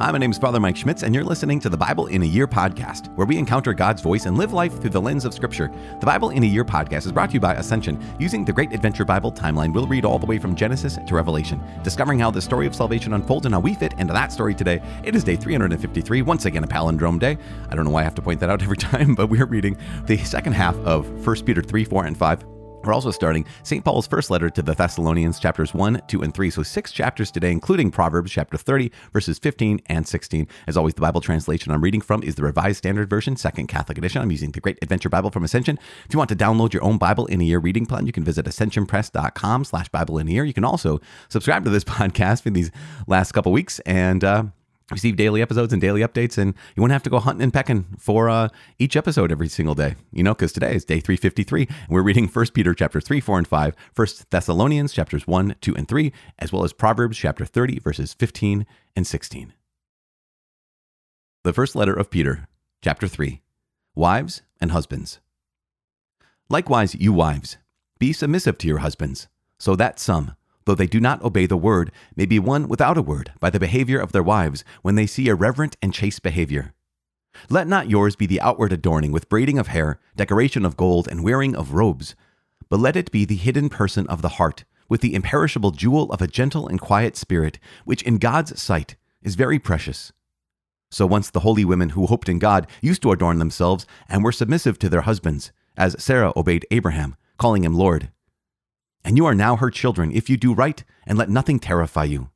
Hi, my name is Father Mike Schmitz, and you're listening to the Bible in a Year podcast, where we encounter God's voice and live life through the lens of Scripture. The Bible in a Year podcast is brought to you by Ascension. Using the Great Adventure Bible timeline, we'll read all the way from Genesis to Revelation, discovering how the story of salvation unfolds and how we fit into that story today. It is day 353, once again a palindrome day. I don't know why I have to point that out every time, but we're reading the second half of 1 Peter 3, 4, and 5. We're also starting St. Paul's first letter to the Thessalonians, chapters 1, 2, and 3. So, six chapters today, including Proverbs chapter 30, verses 15 and 16. As always, the Bible translation I'm reading from is the Revised Standard Version, Second Catholic Edition. I'm using the Great Adventure Bible from Ascension. If you want to download your own Bible in a Year reading plan, you can visit ascensionpress.com slash Bible in a Year. You can also subscribe to this podcast for these last couple weeks and, uh, receive daily episodes and daily updates and you won't have to go hunting and pecking for uh, each episode every single day you know because today is day 353 and we're reading 1 peter chapter 3 4 and 5 1 thessalonians chapters 1 2 and 3 as well as proverbs chapter 30 verses 15 and 16 the first letter of peter chapter 3 wives and husbands. Likewise you wives be submissive to your husbands so that some though they do not obey the word, may be won without a word by the behavior of their wives when they see irreverent and chaste behavior. Let not yours be the outward adorning with braiding of hair, decoration of gold, and wearing of robes, but let it be the hidden person of the heart, with the imperishable jewel of a gentle and quiet spirit, which in God's sight is very precious. So once the holy women who hoped in God used to adorn themselves and were submissive to their husbands, as Sarah obeyed Abraham, calling him Lord. And you are now her children if you do right and let nothing terrify you.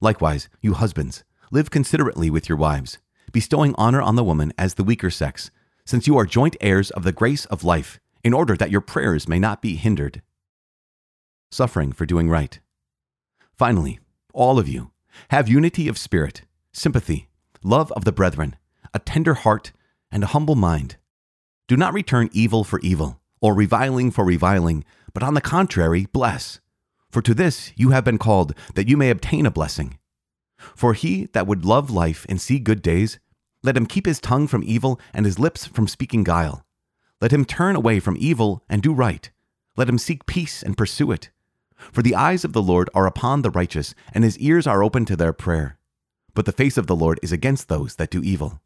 Likewise, you husbands, live considerately with your wives, bestowing honor on the woman as the weaker sex, since you are joint heirs of the grace of life, in order that your prayers may not be hindered. Suffering for doing right. Finally, all of you, have unity of spirit, sympathy, love of the brethren, a tender heart, and a humble mind. Do not return evil for evil, or reviling for reviling but on the contrary, bless. For to this you have been called, that you may obtain a blessing. For he that would love life and see good days, let him keep his tongue from evil and his lips from speaking guile. Let him turn away from evil and do right. Let him seek peace and pursue it. For the eyes of the Lord are upon the righteous, and his ears are open to their prayer. But the face of the Lord is against those that do evil.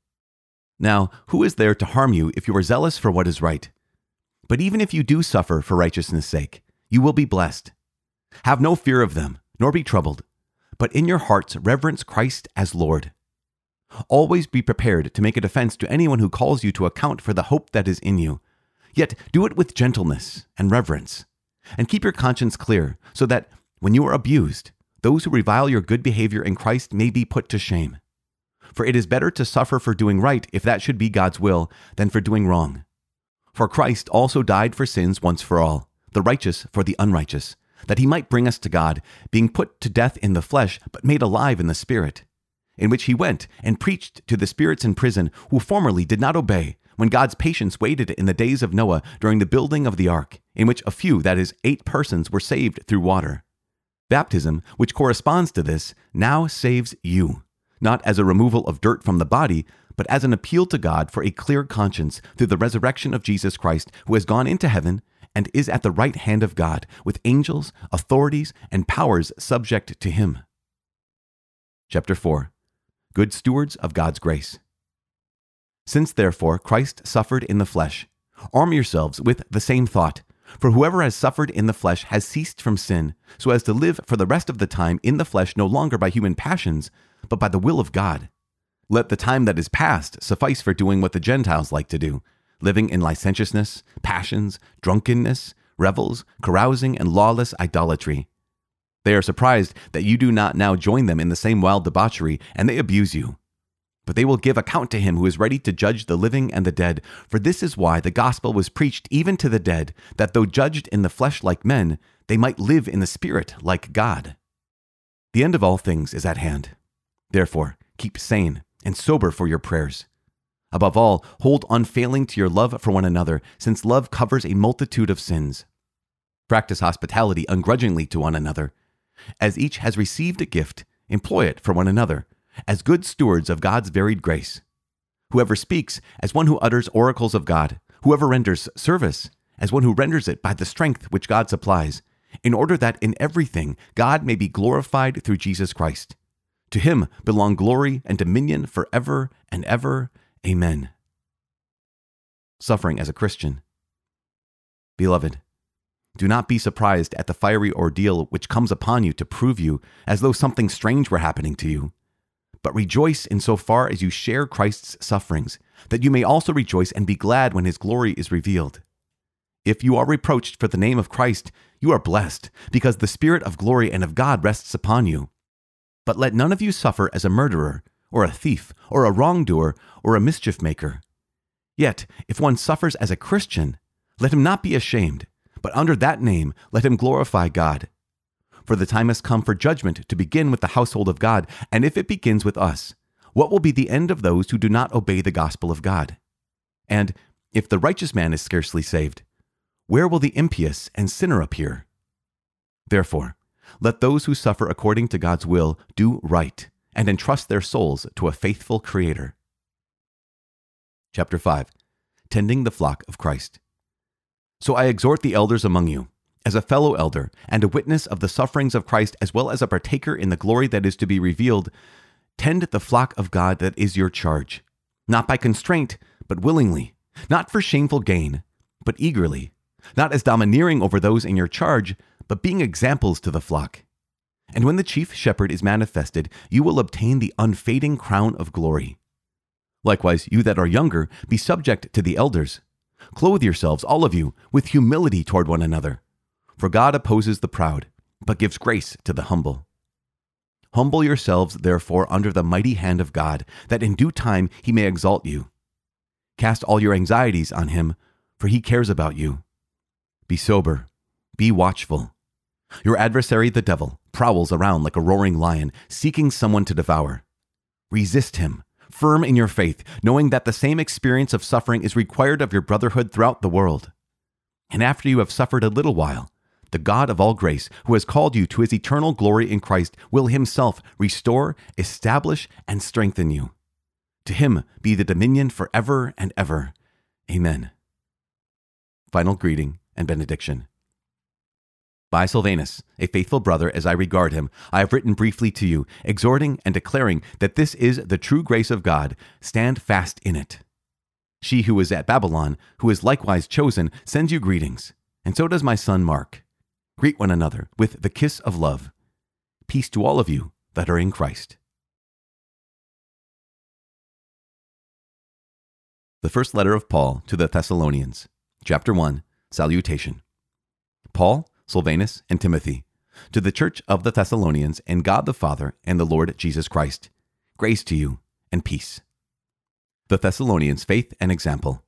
Now, who is there to harm you if you are zealous for what is right? But even if you do suffer for righteousness' sake, you will be blessed. Have no fear of them, nor be troubled, but in your hearts reverence Christ as Lord. Always be prepared to make a defense to anyone who calls you to account for the hope that is in you. Yet do it with gentleness and reverence, and keep your conscience clear, so that when you are abused, those who revile your good behavior in Christ may be put to shame. For it is better to suffer for doing right, if that should be God's will, than for doing wrong. For Christ also died for sins once for all, the righteous for the unrighteous, that he might bring us to God, being put to death in the flesh, but made alive in the Spirit, in which he went and preached to the spirits in prison who formerly did not obey, when God's patience waited in the days of Noah during the building of the ark, in which a few, that is, eight persons, were saved through water. Baptism, which corresponds to this, now saves you, not as a removal of dirt from the body, but as an appeal to God for a clear conscience through the resurrection of Jesus Christ, who has gone into heaven and is at the right hand of God, with angels, authorities, and powers subject to him. Chapter 4 Good Stewards of God's Grace. Since therefore Christ suffered in the flesh, arm yourselves with the same thought. For whoever has suffered in the flesh has ceased from sin, so as to live for the rest of the time in the flesh no longer by human passions, but by the will of God. Let the time that is past suffice for doing what the Gentiles like to do, living in licentiousness, passions, drunkenness, revels, carousing, and lawless idolatry. They are surprised that you do not now join them in the same wild debauchery, and they abuse you. But they will give account to him who is ready to judge the living and the dead. For this is why the gospel was preached even to the dead, that though judged in the flesh like men, they might live in the spirit like God. The end of all things is at hand. Therefore, keep sane and sober for your prayers. Above all, hold unfailing to your love for one another, since love covers a multitude of sins. Practice hospitality ungrudgingly to one another. As each has received a gift, employ it for one another, as good stewards of God's varied grace. Whoever speaks, as one who utters oracles of God, whoever renders service, as one who renders it by the strength which God supplies, in order that in everything God may be glorified through Jesus Christ. To him belong glory and dominion forever and ever. Amen. Suffering as a Christian. Beloved, do not be surprised at the fiery ordeal which comes upon you to prove you as though something strange were happening to you. But rejoice in so far as you share Christ's sufferings, that you may also rejoice and be glad when his glory is revealed. If you are reproached for the name of Christ, you are blessed, because the Spirit of glory and of God rests upon you. But let none of you suffer as a murderer, or a thief, or a wrongdoer, or a mischief maker. Yet, if one suffers as a Christian, let him not be ashamed, but under that name let him glorify God. For the time has come for judgment to begin with the household of God, and if it begins with us, what will be the end of those who do not obey the gospel of God? And if the righteous man is scarcely saved, where will the impious and sinner appear? Therefore, let those who suffer according to God's will do right and entrust their souls to a faithful Creator. Chapter 5 Tending the Flock of Christ. So I exhort the elders among you, as a fellow elder and a witness of the sufferings of Christ, as well as a partaker in the glory that is to be revealed, tend the flock of God that is your charge, not by constraint, but willingly, not for shameful gain, but eagerly not as domineering over those in your charge, but being examples to the flock. And when the chief shepherd is manifested, you will obtain the unfading crown of glory. Likewise, you that are younger, be subject to the elders. Clothe yourselves, all of you, with humility toward one another. For God opposes the proud, but gives grace to the humble. Humble yourselves, therefore, under the mighty hand of God, that in due time he may exalt you. Cast all your anxieties on him, for he cares about you. Be sober, be watchful. Your adversary, the devil, prowls around like a roaring lion, seeking someone to devour. Resist him, firm in your faith, knowing that the same experience of suffering is required of your brotherhood throughout the world. And after you have suffered a little while, the God of all grace, who has called you to his eternal glory in Christ, will himself restore, establish, and strengthen you. To him be the dominion forever and ever. Amen. Final greeting and benediction. By Silvanus, a faithful brother as I regard him, I have written briefly to you, exhorting and declaring that this is the true grace of God. Stand fast in it. She who is at Babylon, who is likewise chosen, sends you greetings, and so does my son Mark. Greet one another with the kiss of love. Peace to all of you that are in Christ. The first letter of Paul to the Thessalonians, chapter 1 Salutation. Paul, Silvanus, and Timothy, to the church of the Thessalonians, and God the Father and the Lord Jesus Christ, grace to you and peace. The Thessalonians' faith and example.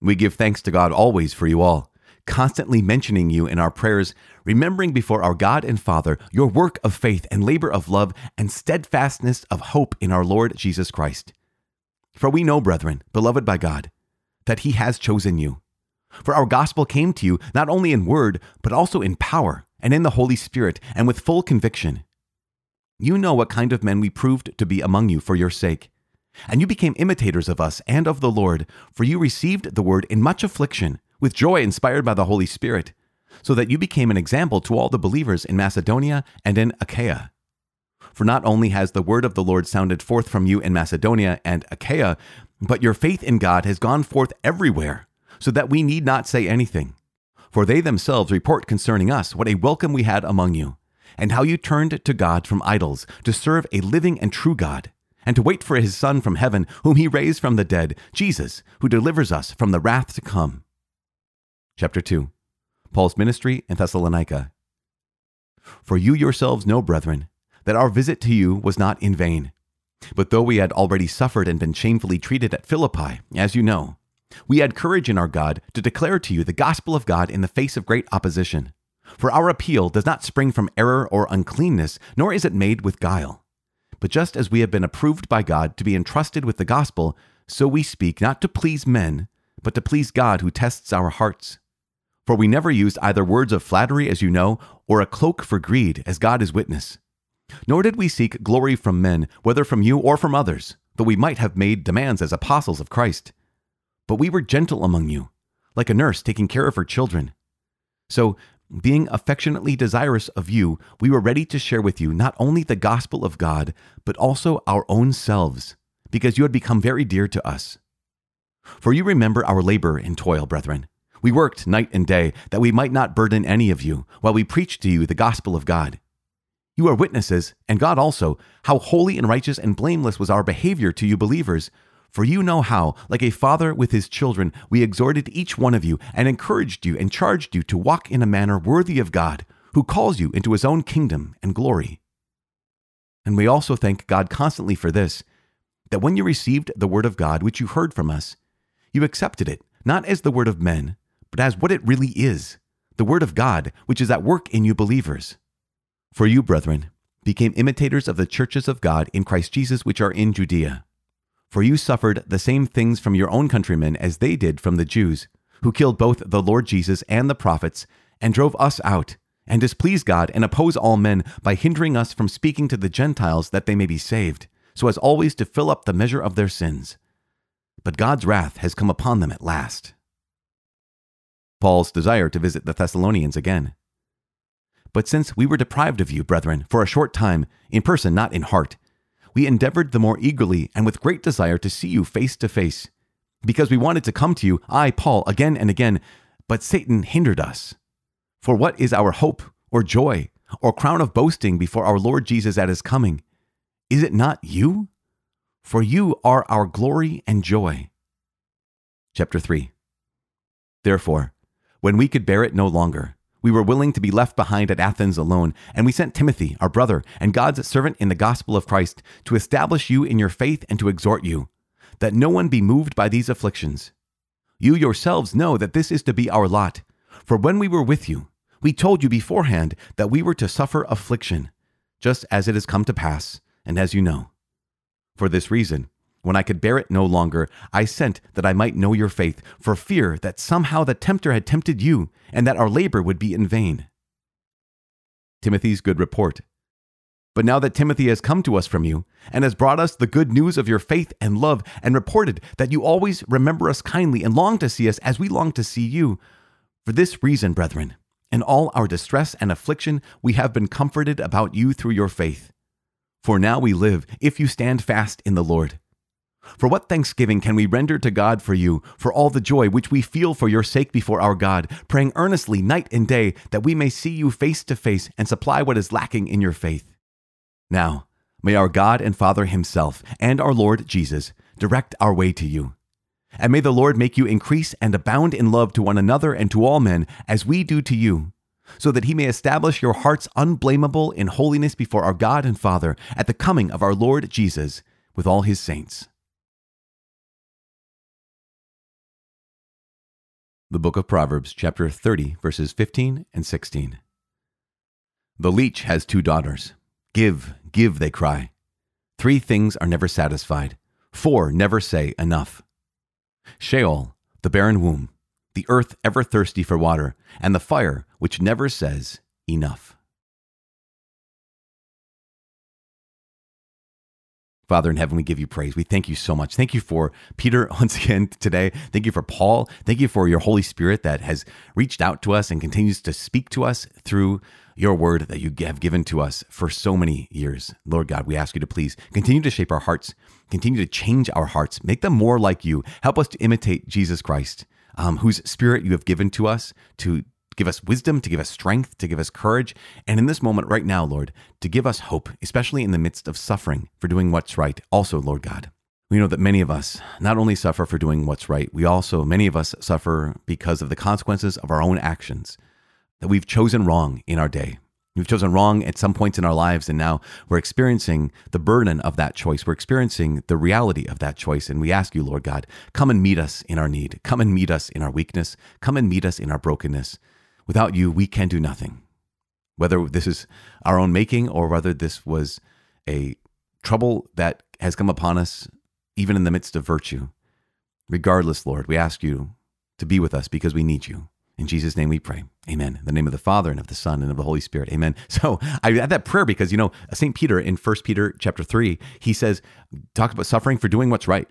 We give thanks to God always for you all, constantly mentioning you in our prayers, remembering before our God and Father your work of faith and labor of love and steadfastness of hope in our Lord Jesus Christ. For we know, brethren, beloved by God, that He has chosen you for our gospel came to you not only in word, but also in power and in the Holy Spirit and with full conviction. You know what kind of men we proved to be among you for your sake. And you became imitators of us and of the Lord, for you received the word in much affliction, with joy inspired by the Holy Spirit, so that you became an example to all the believers in Macedonia and in Achaia. For not only has the word of the Lord sounded forth from you in Macedonia and Achaia, but your faith in God has gone forth everywhere so that we need not say anything. For they themselves report concerning us what a welcome we had among you, and how you turned to God from idols to serve a living and true God, and to wait for his Son from heaven, whom he raised from the dead, Jesus, who delivers us from the wrath to come. Chapter 2 Paul's ministry in Thessalonica. For you yourselves know, brethren, that our visit to you was not in vain. But though we had already suffered and been shamefully treated at Philippi, as you know, we had courage in our God to declare to you the gospel of God in the face of great opposition. For our appeal does not spring from error or uncleanness, nor is it made with guile. But just as we have been approved by God to be entrusted with the gospel, so we speak not to please men, but to please God who tests our hearts. For we never used either words of flattery, as you know, or a cloak for greed, as God is witness. Nor did we seek glory from men, whether from you or from others, though we might have made demands as apostles of Christ. But we were gentle among you, like a nurse taking care of her children. So, being affectionately desirous of you, we were ready to share with you not only the gospel of God, but also our own selves, because you had become very dear to us. For you remember our labor and toil, brethren. We worked night and day that we might not burden any of you while we preached to you the gospel of God. You are witnesses, and God also, how holy and righteous and blameless was our behavior to you believers. For you know how, like a father with his children, we exhorted each one of you and encouraged you and charged you to walk in a manner worthy of God, who calls you into his own kingdom and glory. And we also thank God constantly for this that when you received the word of God, which you heard from us, you accepted it, not as the word of men, but as what it really is the word of God, which is at work in you believers. For you, brethren, became imitators of the churches of God in Christ Jesus which are in Judea. For you suffered the same things from your own countrymen as they did from the Jews, who killed both the Lord Jesus and the prophets, and drove us out, and displease God and oppose all men by hindering us from speaking to the Gentiles that they may be saved, so as always to fill up the measure of their sins. But God's wrath has come upon them at last. Paul's desire to visit the Thessalonians again. But since we were deprived of you, brethren, for a short time, in person, not in heart, we endeavored the more eagerly and with great desire to see you face to face, because we wanted to come to you, I, Paul, again and again, but Satan hindered us. For what is our hope, or joy, or crown of boasting before our Lord Jesus at his coming? Is it not you? For you are our glory and joy. Chapter 3 Therefore, when we could bear it no longer, we were willing to be left behind at Athens alone, and we sent Timothy, our brother, and God's servant in the gospel of Christ, to establish you in your faith and to exhort you, that no one be moved by these afflictions. You yourselves know that this is to be our lot. For when we were with you, we told you beforehand that we were to suffer affliction, just as it has come to pass, and as you know. For this reason, when I could bear it no longer, I sent that I might know your faith, for fear that somehow the tempter had tempted you, and that our labor would be in vain. Timothy's good report. But now that Timothy has come to us from you, and has brought us the good news of your faith and love, and reported that you always remember us kindly and long to see us as we long to see you, for this reason, brethren, in all our distress and affliction, we have been comforted about you through your faith. For now we live, if you stand fast in the Lord. For what thanksgiving can we render to God for you, for all the joy which we feel for your sake before our God, praying earnestly night and day that we may see you face to face and supply what is lacking in your faith? Now, may our God and Father Himself and our Lord Jesus direct our way to you. And may the Lord make you increase and abound in love to one another and to all men, as we do to you, so that He may establish your hearts unblameable in holiness before our God and Father at the coming of our Lord Jesus with all His saints. The book of Proverbs, chapter 30, verses 15 and 16. The leech has two daughters. Give, give, they cry. Three things are never satisfied. Four never say enough. Sheol, the barren womb, the earth ever thirsty for water, and the fire which never says enough. Father in heaven, we give you praise. We thank you so much. Thank you for Peter once again today. Thank you for Paul. Thank you for your Holy Spirit that has reached out to us and continues to speak to us through your word that you have given to us for so many years. Lord God, we ask you to please continue to shape our hearts, continue to change our hearts, make them more like you. Help us to imitate Jesus Christ, um, whose spirit you have given to us to give us wisdom, to give us strength, to give us courage, and in this moment right now, Lord, to give us hope, especially in the midst of suffering for doing what's right. Also, Lord God, we know that many of us not only suffer for doing what's right, we also, many of us, suffer because of the consequences of our own actions, that we've chosen wrong in our day. We've chosen wrong at some points in our lives, and now we're experiencing the burden of that choice. We're experiencing the reality of that choice. And we ask you, Lord God, come and meet us in our need. Come and meet us in our weakness. Come and meet us in our brokenness. Without you, we can do nothing. Whether this is our own making or whether this was a trouble that has come upon us, even in the midst of virtue. Regardless, Lord, we ask you to be with us because we need you. In Jesus' name we pray. Amen. In the name of the Father and of the Son and of the Holy Spirit. Amen. So I had that prayer because, you know, St. Peter in First Peter chapter 3, he says, talk about suffering for doing what's right.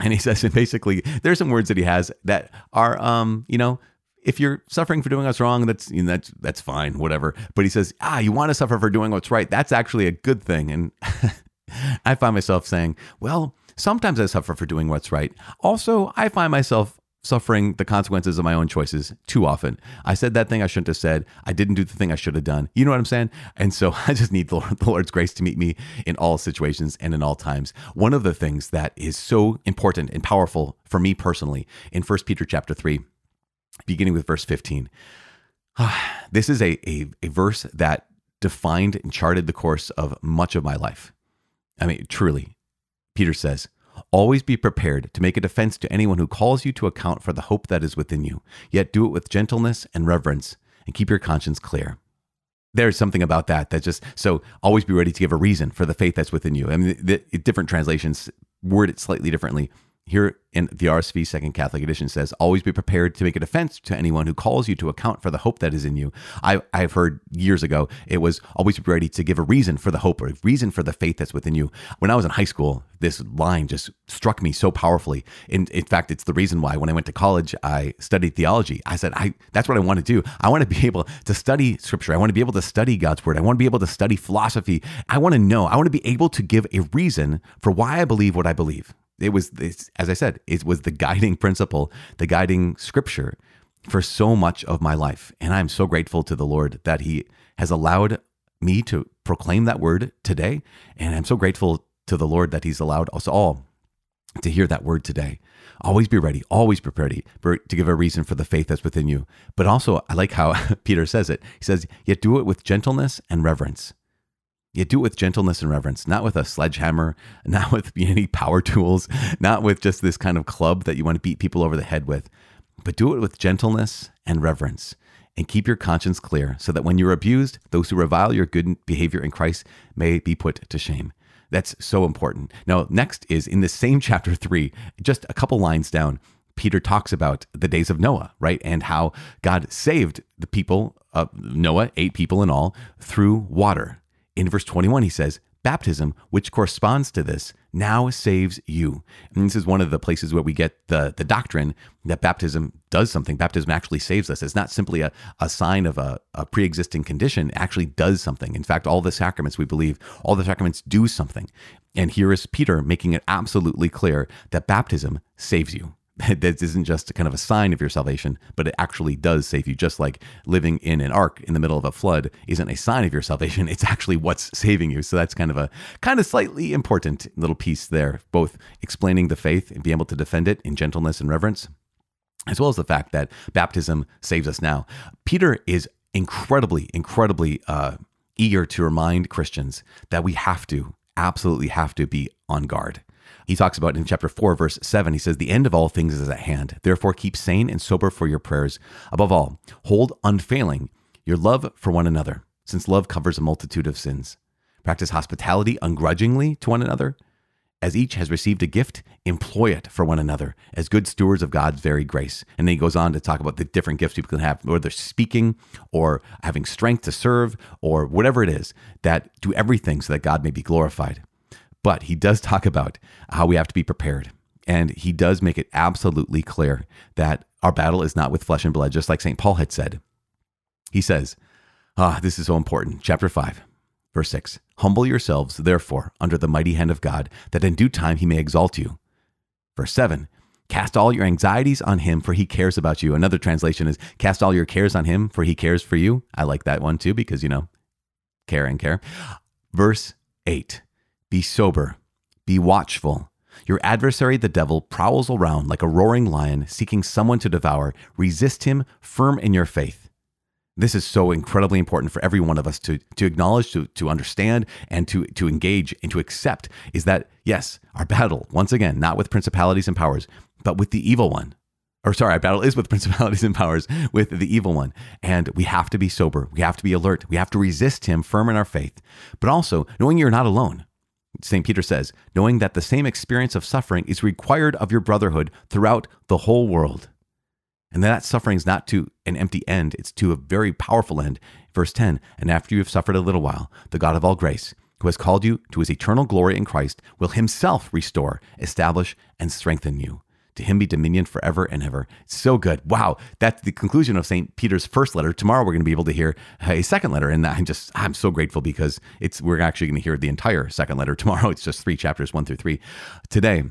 And he says, and basically, there's some words that he has that are, um, you know, if you're suffering for doing what's wrong, that's you know, that's that's fine, whatever. But he says, ah, you want to suffer for doing what's right. That's actually a good thing. And I find myself saying, well, sometimes I suffer for doing what's right. Also, I find myself suffering the consequences of my own choices too often. I said that thing I shouldn't have said. I didn't do the thing I should have done. You know what I'm saying? And so I just need the, Lord's grace to meet me in all situations and in all times. One of the things that is so important and powerful for me personally in 1 Peter chapter 3, beginning with verse 15. This is a, a, a verse that defined and charted the course of much of my life. I mean, truly, Peter says, Always be prepared to make a defense to anyone who calls you to account for the hope that is within you, yet do it with gentleness and reverence, and keep your conscience clear. There's something about that that just so always be ready to give a reason for the faith that's within you. I mean, the, the different translations word it slightly differently. Here in the RSV Second Catholic Edition says, always be prepared to make a defense to anyone who calls you to account for the hope that is in you. I, I've heard years ago, it was always be ready to give a reason for the hope or a reason for the faith that's within you. When I was in high school, this line just struck me so powerfully. In, in fact, it's the reason why when I went to college, I studied theology. I said, I, that's what I want to do. I want to be able to study scripture. I want to be able to study God's word. I want to be able to study philosophy. I want to know, I want to be able to give a reason for why I believe what I believe. It was, this, as I said, it was the guiding principle, the guiding scripture for so much of my life. And I'm so grateful to the Lord that He has allowed me to proclaim that word today. And I'm so grateful to the Lord that He's allowed us all to hear that word today. Always be ready, always ready to give a reason for the faith that's within you. But also, I like how Peter says it. He says, Yet do it with gentleness and reverence. Yet do it with gentleness and reverence, not with a sledgehammer, not with any power tools, not with just this kind of club that you want to beat people over the head with, but do it with gentleness and reverence. And keep your conscience clear so that when you're abused, those who revile your good behavior in Christ may be put to shame. That's so important. Now, next is in the same chapter three, just a couple lines down, Peter talks about the days of Noah, right? And how God saved the people, of Noah, eight people in all, through water in verse 21, he says, Baptism, which corresponds to this, now saves you. And this is one of the places where we get the, the doctrine that baptism does something. Baptism actually saves us. It's not simply a, a sign of a, a pre existing condition, it actually does something. In fact, all the sacraments, we believe, all the sacraments do something. And here is Peter making it absolutely clear that baptism saves you. that isn't just kind of a sign of your salvation, but it actually does save you. Just like living in an ark in the middle of a flood isn't a sign of your salvation, it's actually what's saving you. So that's kind of a kind of slightly important little piece there, both explaining the faith and being able to defend it in gentleness and reverence, as well as the fact that baptism saves us now. Peter is incredibly, incredibly uh, eager to remind Christians that we have to, absolutely have to be on guard. He talks about in chapter 4, verse 7, he says, The end of all things is at hand. Therefore, keep sane and sober for your prayers. Above all, hold unfailing your love for one another, since love covers a multitude of sins. Practice hospitality ungrudgingly to one another. As each has received a gift, employ it for one another as good stewards of God's very grace. And then he goes on to talk about the different gifts people can have, whether speaking or having strength to serve or whatever it is, that do everything so that God may be glorified. But he does talk about how we have to be prepared. And he does make it absolutely clear that our battle is not with flesh and blood, just like St. Paul had said. He says, Ah, this is so important. Chapter 5, verse 6 Humble yourselves, therefore, under the mighty hand of God, that in due time he may exalt you. Verse 7 Cast all your anxieties on him, for he cares about you. Another translation is Cast all your cares on him, for he cares for you. I like that one too, because, you know, care and care. Verse 8 be sober, be watchful. Your adversary, the devil, prowls around like a roaring lion, seeking someone to devour. Resist him, firm in your faith. This is so incredibly important for every one of us to, to acknowledge, to, to understand, and to, to engage and to accept is that, yes, our battle, once again, not with principalities and powers, but with the evil one. Or, sorry, our battle is with principalities and powers, with the evil one. And we have to be sober. We have to be alert. We have to resist him, firm in our faith, but also knowing you're not alone. St. Peter says, knowing that the same experience of suffering is required of your brotherhood throughout the whole world. And that suffering is not to an empty end, it's to a very powerful end. Verse 10 And after you have suffered a little while, the God of all grace, who has called you to his eternal glory in Christ, will himself restore, establish, and strengthen you. To him be dominion forever and ever. So good. Wow. That's the conclusion of St. Peter's first letter. Tomorrow we're going to be able to hear a second letter. And I'm just, I'm so grateful because it's, we're actually going to hear the entire second letter tomorrow. It's just three chapters, one through three. Today,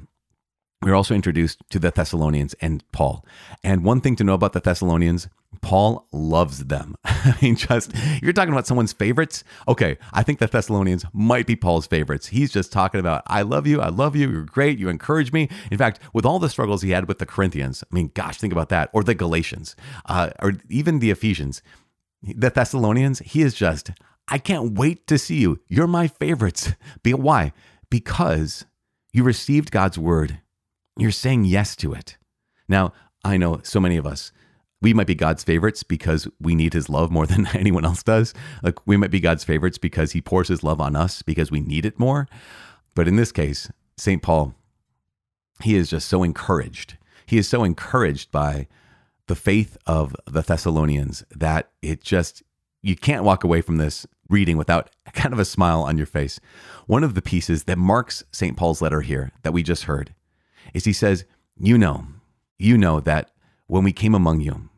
we're also introduced to the Thessalonians and Paul. And one thing to know about the Thessalonians, Paul loves them. I mean, just you're talking about someone's favorites, okay, I think the Thessalonians might be Paul's favorites. He's just talking about, I love you, I love you, you're great, you encourage me. In fact, with all the struggles he had with the Corinthians, I mean, gosh, think about that, or the Galatians, uh, or even the Ephesians, the Thessalonians, he is just, I can't wait to see you. You're my favorites. Be, why? Because you received God's word you're saying yes to it. Now, I know so many of us, we might be God's favorites because we need his love more than anyone else does. Like we might be God's favorites because he pours his love on us because we need it more. But in this case, St. Paul, he is just so encouraged. He is so encouraged by the faith of the Thessalonians that it just, you can't walk away from this reading without kind of a smile on your face. One of the pieces that marks St. Paul's letter here that we just heard is he says, You know, you know that when we came among you,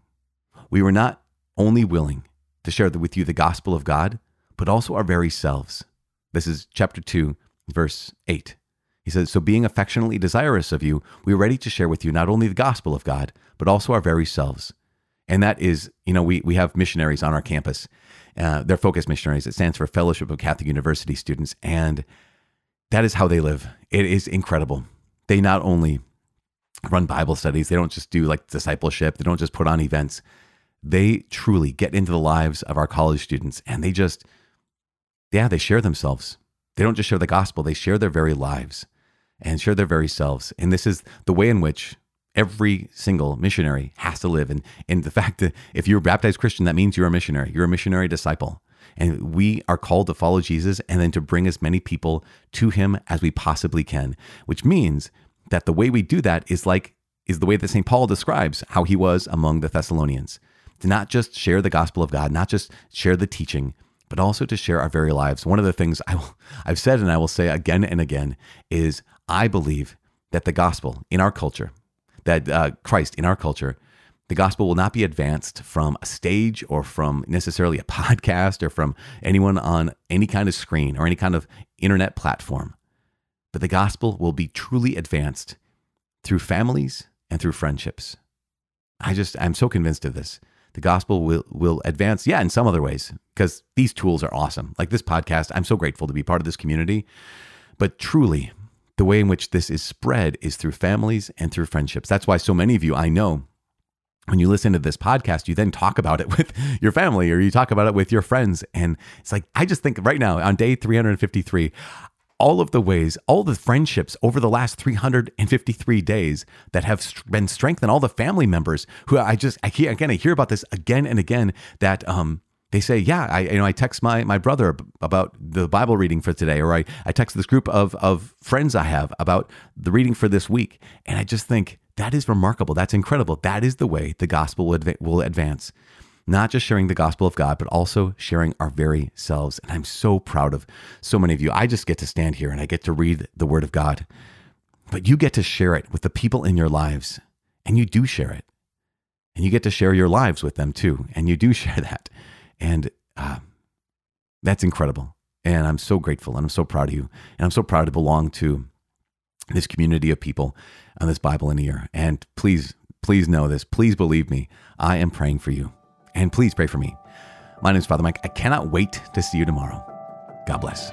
we were not only willing to share with you the gospel of God, but also our very selves. This is chapter 2, verse 8. He says, So being affectionately desirous of you, we are ready to share with you not only the gospel of God, but also our very selves. And that is, you know, we, we have missionaries on our campus. Uh, they're FOCUS missionaries. It stands for Fellowship of Catholic University Students. And that is how they live. It is incredible they not only run Bible studies, they don't just do like discipleship, they don't just put on events. They truly get into the lives of our college students and they just, yeah, they share themselves. They don't just share the gospel, they share their very lives and share their very selves. And this is the way in which every single missionary has to live. And, and the fact that if you're a baptized Christian, that means you're a missionary, you're a missionary disciple. And we are called to follow Jesus and then to bring as many people to him as we possibly can, which means that the way we do that is like is the way that St. Paul describes how he was among the Thessalonians. To not just share the gospel of God, not just share the teaching, but also to share our very lives. One of the things I will, I've said and I will say again and again is I believe that the gospel in our culture, that uh, Christ in our culture the gospel will not be advanced from a stage or from necessarily a podcast or from anyone on any kind of screen or any kind of internet platform. But the gospel will be truly advanced through families and through friendships. I just, I'm so convinced of this. The gospel will, will advance, yeah, in some other ways, because these tools are awesome. Like this podcast, I'm so grateful to be part of this community. But truly, the way in which this is spread is through families and through friendships. That's why so many of you I know when you listen to this podcast, you then talk about it with your family or you talk about it with your friends. And it's like, I just think right now on day 353, all of the ways, all the friendships over the last 353 days that have been strengthened, all the family members who I just, I hear, again, I hear about this again and again that, um, they say, yeah, I you know I text my my brother about the Bible reading for today, or I, I text this group of of friends I have about the reading for this week, and I just think that is remarkable. That's incredible. That is the way the gospel will, adv- will advance. Not just sharing the gospel of God, but also sharing our very selves. And I'm so proud of so many of you. I just get to stand here and I get to read the word of God, but you get to share it with the people in your lives, and you do share it. And you get to share your lives with them too. And you do share that. And uh, that's incredible. And I'm so grateful and I'm so proud of you. And I'm so proud to belong to this community of people on this Bible in a year. And please, please know this. Please believe me. I am praying for you. And please pray for me. My name is Father Mike. I cannot wait to see you tomorrow. God bless.